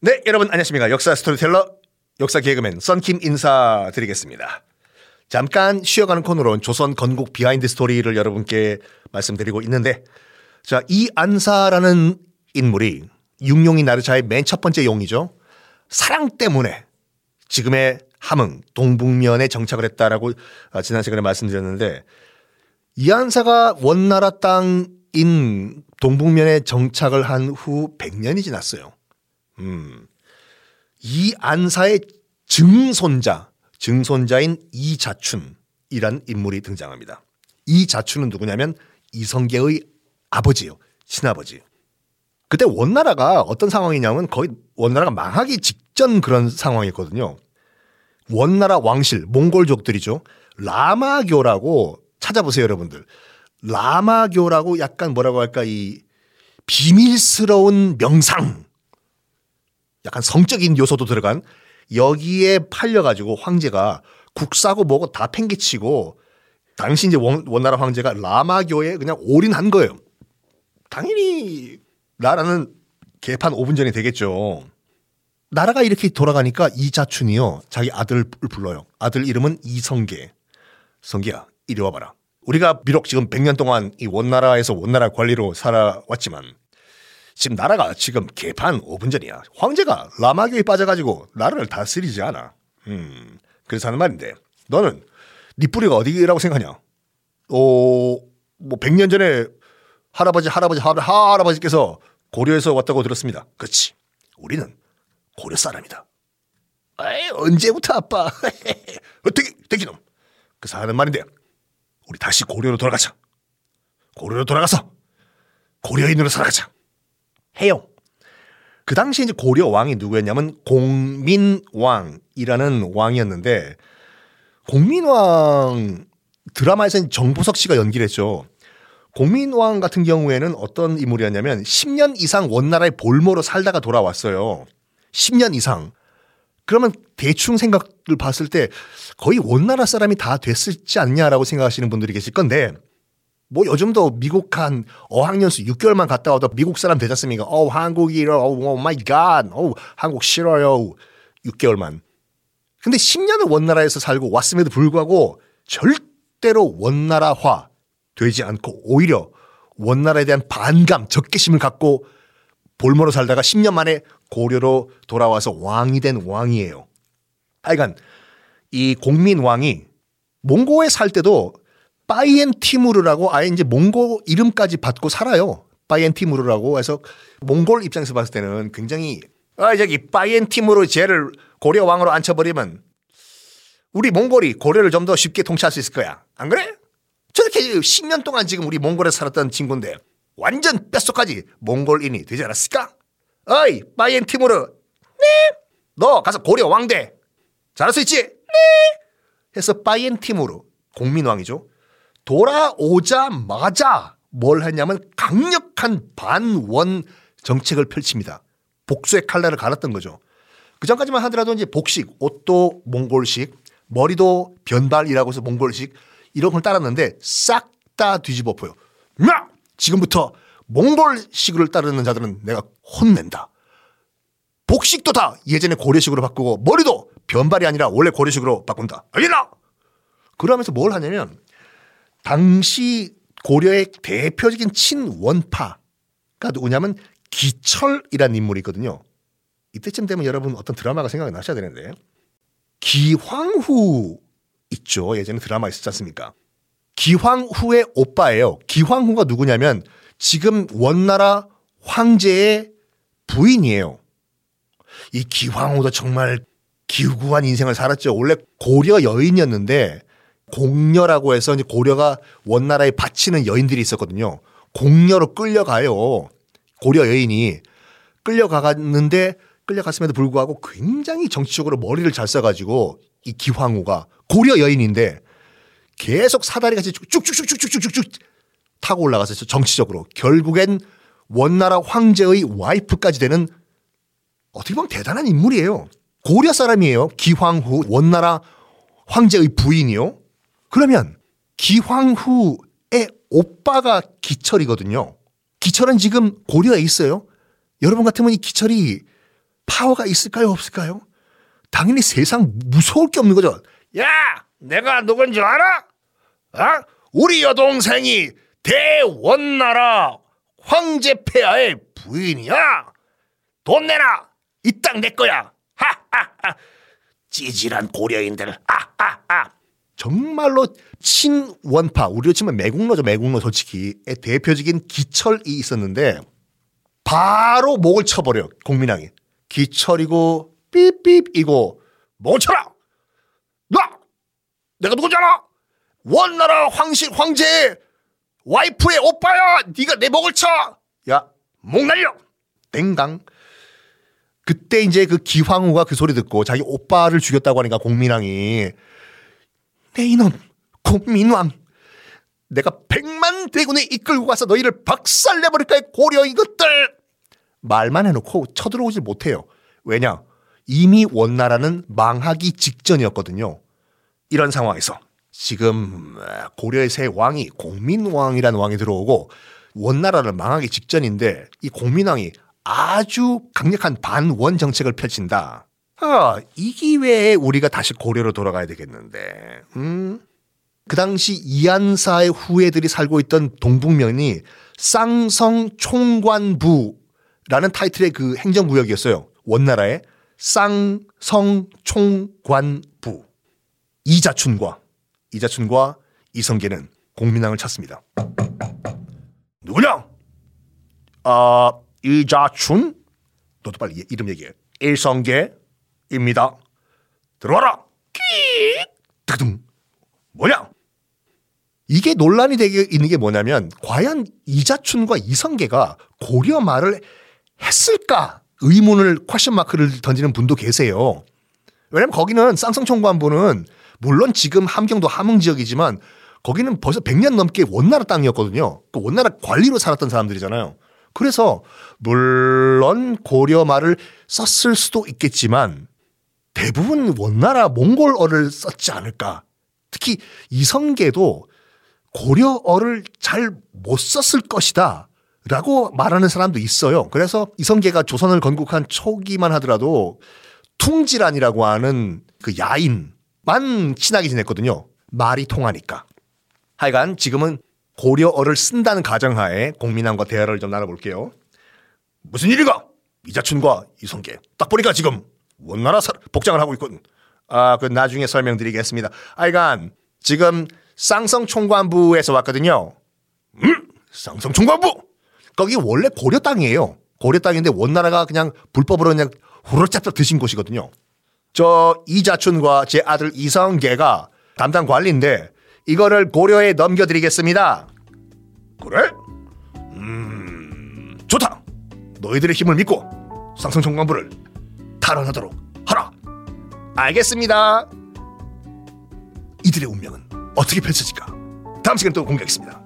네, 여러분 안녕하십니까. 역사 스토리텔러, 역사 개그맨 썬킴 인사드리겠습니다. 잠깐 쉬어가는 코너로 조선 건국 비하인드 스토리를 여러분께 말씀드리고 있는데 자, 이 안사라는 인물이 육룡이 나르샤의 맨 첫 번째 용이죠. 사랑 때문에 지금의 함흥 동북면에 정착을 했다라고 아, 지난 시간에 말씀드렸는데 이 안사가 원나라 땅인 동북면에 정착을 한 후 100년이 지났어요. 음. 이 안사의 증손자, 증손자인 이자춘이란 인물이 등장합니다. 이자춘은 누구냐면 이성계의 아버지요. 친아버지. 그때 원나라가 어떤 상황이냐면 거의 원나라가 망하기 직전 그런 상황이었거든요. 원나라 왕실, 몽골족들이죠. 라마교라고 찾아보세요, 여러분들. 라마교라고 약간 뭐라고 할까, 이 비밀스러운 명상. 약간 성적인 요소도 들어간 여기에 팔려가지고 황제가 국사고 뭐고 다 팽개치고 당시 이제 원, 원나라 황제가 라마교에 그냥 올인한 거예요. 당연히 나라는 개판 5분 전에 되겠죠. 나라가 이렇게 돌아가니까 이자춘이요. 자기 아들을 불러요. 아들 이름은 이성계. 성계야, 이리 와봐라. 우리가 비록 지금 100년 동안 이 원나라에서 원나라 관리로 살아왔지만 지금 나라가 지금 개판 5분 전이야. 황제가 라마교에 빠져가지고 나라를 다스리지 않아. 음, 그래서 하는 말인데 너는 네 뿌리가 어디라고 생각하냐? 어, 뭐 100년 전에 할아버지, 할아버지, 할아버지께서 고려에서 왔다고 들었습니다. 그렇지. 우리는 고려 사람이다. 에이, 언제부터 아빠? 어떻게, 대기놈. 그래서 하는 말인데 우리 다시 고려로 돌아가자. 고려로 돌아가서 고려인으로 살아가자. 해요. 그 당시 이제 고려 왕이 누구였냐면 공민왕이라는 왕이었는데 공민왕 드라마에서는 정보석 씨가 연기를 했죠. 공민왕 같은 경우에는 어떤 인물이었냐면 10년 이상 원나라의 볼모로 살다가 돌아왔어요. 10년 이상. 그러면 대충 생각을 봤을 때 거의 원나라 사람이 다 됐을지 않냐라고 생각하시는 분들이 계실 건데 뭐 요즘도 미국 한 어학연수 6개월만 갔다 와도 미국 사람 되지 않습니까? 어, 한국이라, oh my God, 어, 한국 싫어요. 6개월만. 근데 10년을 원나라에서 살고 왔음에도 불구하고 절대로 원나라화 되지 않고 오히려 원나라에 대한 반감, 적개심을 갖고 볼모로 살다가 10년 만에 고려로 돌아와서 왕이 된 왕이에요. 하여간 이 공민왕이 몽고에 살 때도 빠이엔 티무르라고 아예 이제 몽골 이름까지 받고 살아요. 빠이엔 티무르라고 해서 몽골 입장에서 봤을 때는 굉장히 아 저기 빠이엔 티무르 쟤를 고려 왕으로 앉혀버리면 우리 몽골이 고려를 좀 더 쉽게 통치할 수 있을 거야. 안 그래? 저렇게 10년 동안 지금 우리 몽골에 살았던 친구인데 완전 뼛속까지 몽골인이 되지 않았을까? 어이 파이엔 티무르 네. 너 가서 고려 왕대 잘할 수 있지? 네. 해서 파이엔 티무르 공민왕이죠. 돌아오자마자 뭘 했냐면 강력한 반원 정책을 펼칩니다. 복수의 칼날을 갈았던 거죠. 그 전까지만 하더라도 이제 복식, 옷도 몽골식, 머리도 변발이라고 해서 몽골식 이런 걸 따랐는데 싹 다 뒤집어 엎어요. 야! 지금부터 몽골식을 따르는 자들은 내가 혼낸다. 복식도 다 예전에 고려식으로 바꾸고 머리도 변발이 아니라 원래 고려식으로 바꾼다. 알겠나? 그러면서 뭘 하냐면 당시 고려의 대표적인 친원파가 누구냐면 기철이라는 인물이거든요. 이때쯤 되면 여러분 어떤 드라마가 생각이 나셔야 되는데 기황후 있죠. 예전에 드라마 있었지 않습니까? 기황후의 오빠예요. 기황후가 누구냐면 지금 원나라 황제의 부인이에요. 이 기황후도 정말 기구한 인생을 살았죠. 원래 고려 여인이었는데 공녀라고 해서 이제 고려가 원나라에 바치는 여인들이 있었거든요. 공녀로 끌려가요. 고려 여인이 끌려가갔는데 끌려갔음에도 불구하고 굉장히 정치적으로 머리를 잘 써가지고 이 기황후가 고려 여인인데 계속 사다리 같이 쭉쭉쭉쭉쭉쭉쭉 타고 올라가서 정치적으로 결국엔 원나라 황제의 와이프까지 되는 어떻게 보면 대단한 인물이에요. 고려 사람이에요. 기황후 원나라 황제의 부인이요. 그러면 기황후의 오빠가 기철이거든요. 기철은 지금 고려에 있어요. 여러분 같으면 이 기철이 파워가 있을까요? 없을까요? 당연히 세상 무서울 게 없는 거죠. 야, 내가 누군지 알아? 어? 우리 여동생이 대원나라 황제 폐하의 부인이야. 돈 내놔. 이땅 내 거야. 하하하. 찌질한 고려인들. 하하하. 정말로 친원파 우리로 치면 매국노죠 매국노 솔직히. 대표적인 기철이 있었는데 바로 목을 쳐버려 공민왕이. 기철이고 삐삐이고 목을 쳐라! 나 내가 누군지 알아? 원나라 황실 황제의 와이프의 오빠야! 네가 내 목을 쳐 야 목 날려! 땡강. 그때 이제 그 기황후가 그 소리 듣고 자기 오빠를 죽였다고 하니까 공민왕이 내 이놈 공민왕. 내가 백만 대군에 이끌고 가서 너희를 박살내버릴까 고려 이것들! 말만 해놓고 쳐들어오질 못해요. 왜냐? 이미 원나라는 망하기 직전이었거든요. 이런 상황에서 지금 고려의 새 왕이 공민왕이라는 왕이 들어오고 원나라를 망하기 직전인데 이 공민왕이 아주 강력한 반원 정책을 펼친다. 아, 이 기회에 우리가 다시 고려로 돌아가야 되겠는데. 음. 그 당시 이안사의 후예들이 살고 있던 동북면이 쌍성 총관부라는 타이틀의 그 행정구역이었어요. 원나라의 쌍성 총관부. 이자춘과 이자춘과 이성계는 공민왕을 찾습니다. 누구냐? 아, 이자춘? 너도 빨리 이름 얘기해. 이성계 입니다. 들어와라. 드둥. 뭐냐? 이게 논란이 되게 있는 게 뭐냐면 과연 이자춘과 이성계가 고려 말을 했을까 의문을 question mark를 던지는 분도 계세요. 왜냐면 거기는 쌍성총관부는 물론 지금 함경도 함흥 지역이지만 거기는 벌써 100년 넘게 원나라 땅이었거든요. 그 원나라 관리로 살았던 사람들이잖아요. 그래서 물론 고려 말을 썼을 수도 있겠지만 대부분 원나라 몽골어를 썼지 않을까. 특히 이성계도 고려어를 잘 못 썼을 것이다. 라고 말하는 사람도 있어요. 그래서 이성계가 조선을 건국한 초기만 하더라도 퉁지란이라고 하는 그 야인만 친하게 지냈거든요. 말이 통하니까. 하여간 지금은 고려어를 쓴다는 가정하에 공민왕과 대화를 좀 나눠볼게요. 무슨 일이가? 이자춘과 이성계. 딱 보니까 지금 원나라 복장을 하고 있군. 아, 그 나중에 설명드리겠습니다. 하여간 지금 쌍성 총관부에서 왔거든요. 음? 쌍성 총관부? 거기 원래 고려 땅이에요. 고려 땅인데 원나라가 그냥 불법으로 그냥 후루짝짝 드신 곳이거든요. 저 이자춘과 제 아들 이성계가 담당 관리인데 이거를 고려에 넘겨드리겠습니다. 그래? 음, 좋다. 너희들의 힘을 믿고 쌍성 총관부를 탈환하도록 하라. 알겠습니다. 이들의 운명은 어떻게 펼쳐질까? 다음 시간에 또 공개하겠습니다.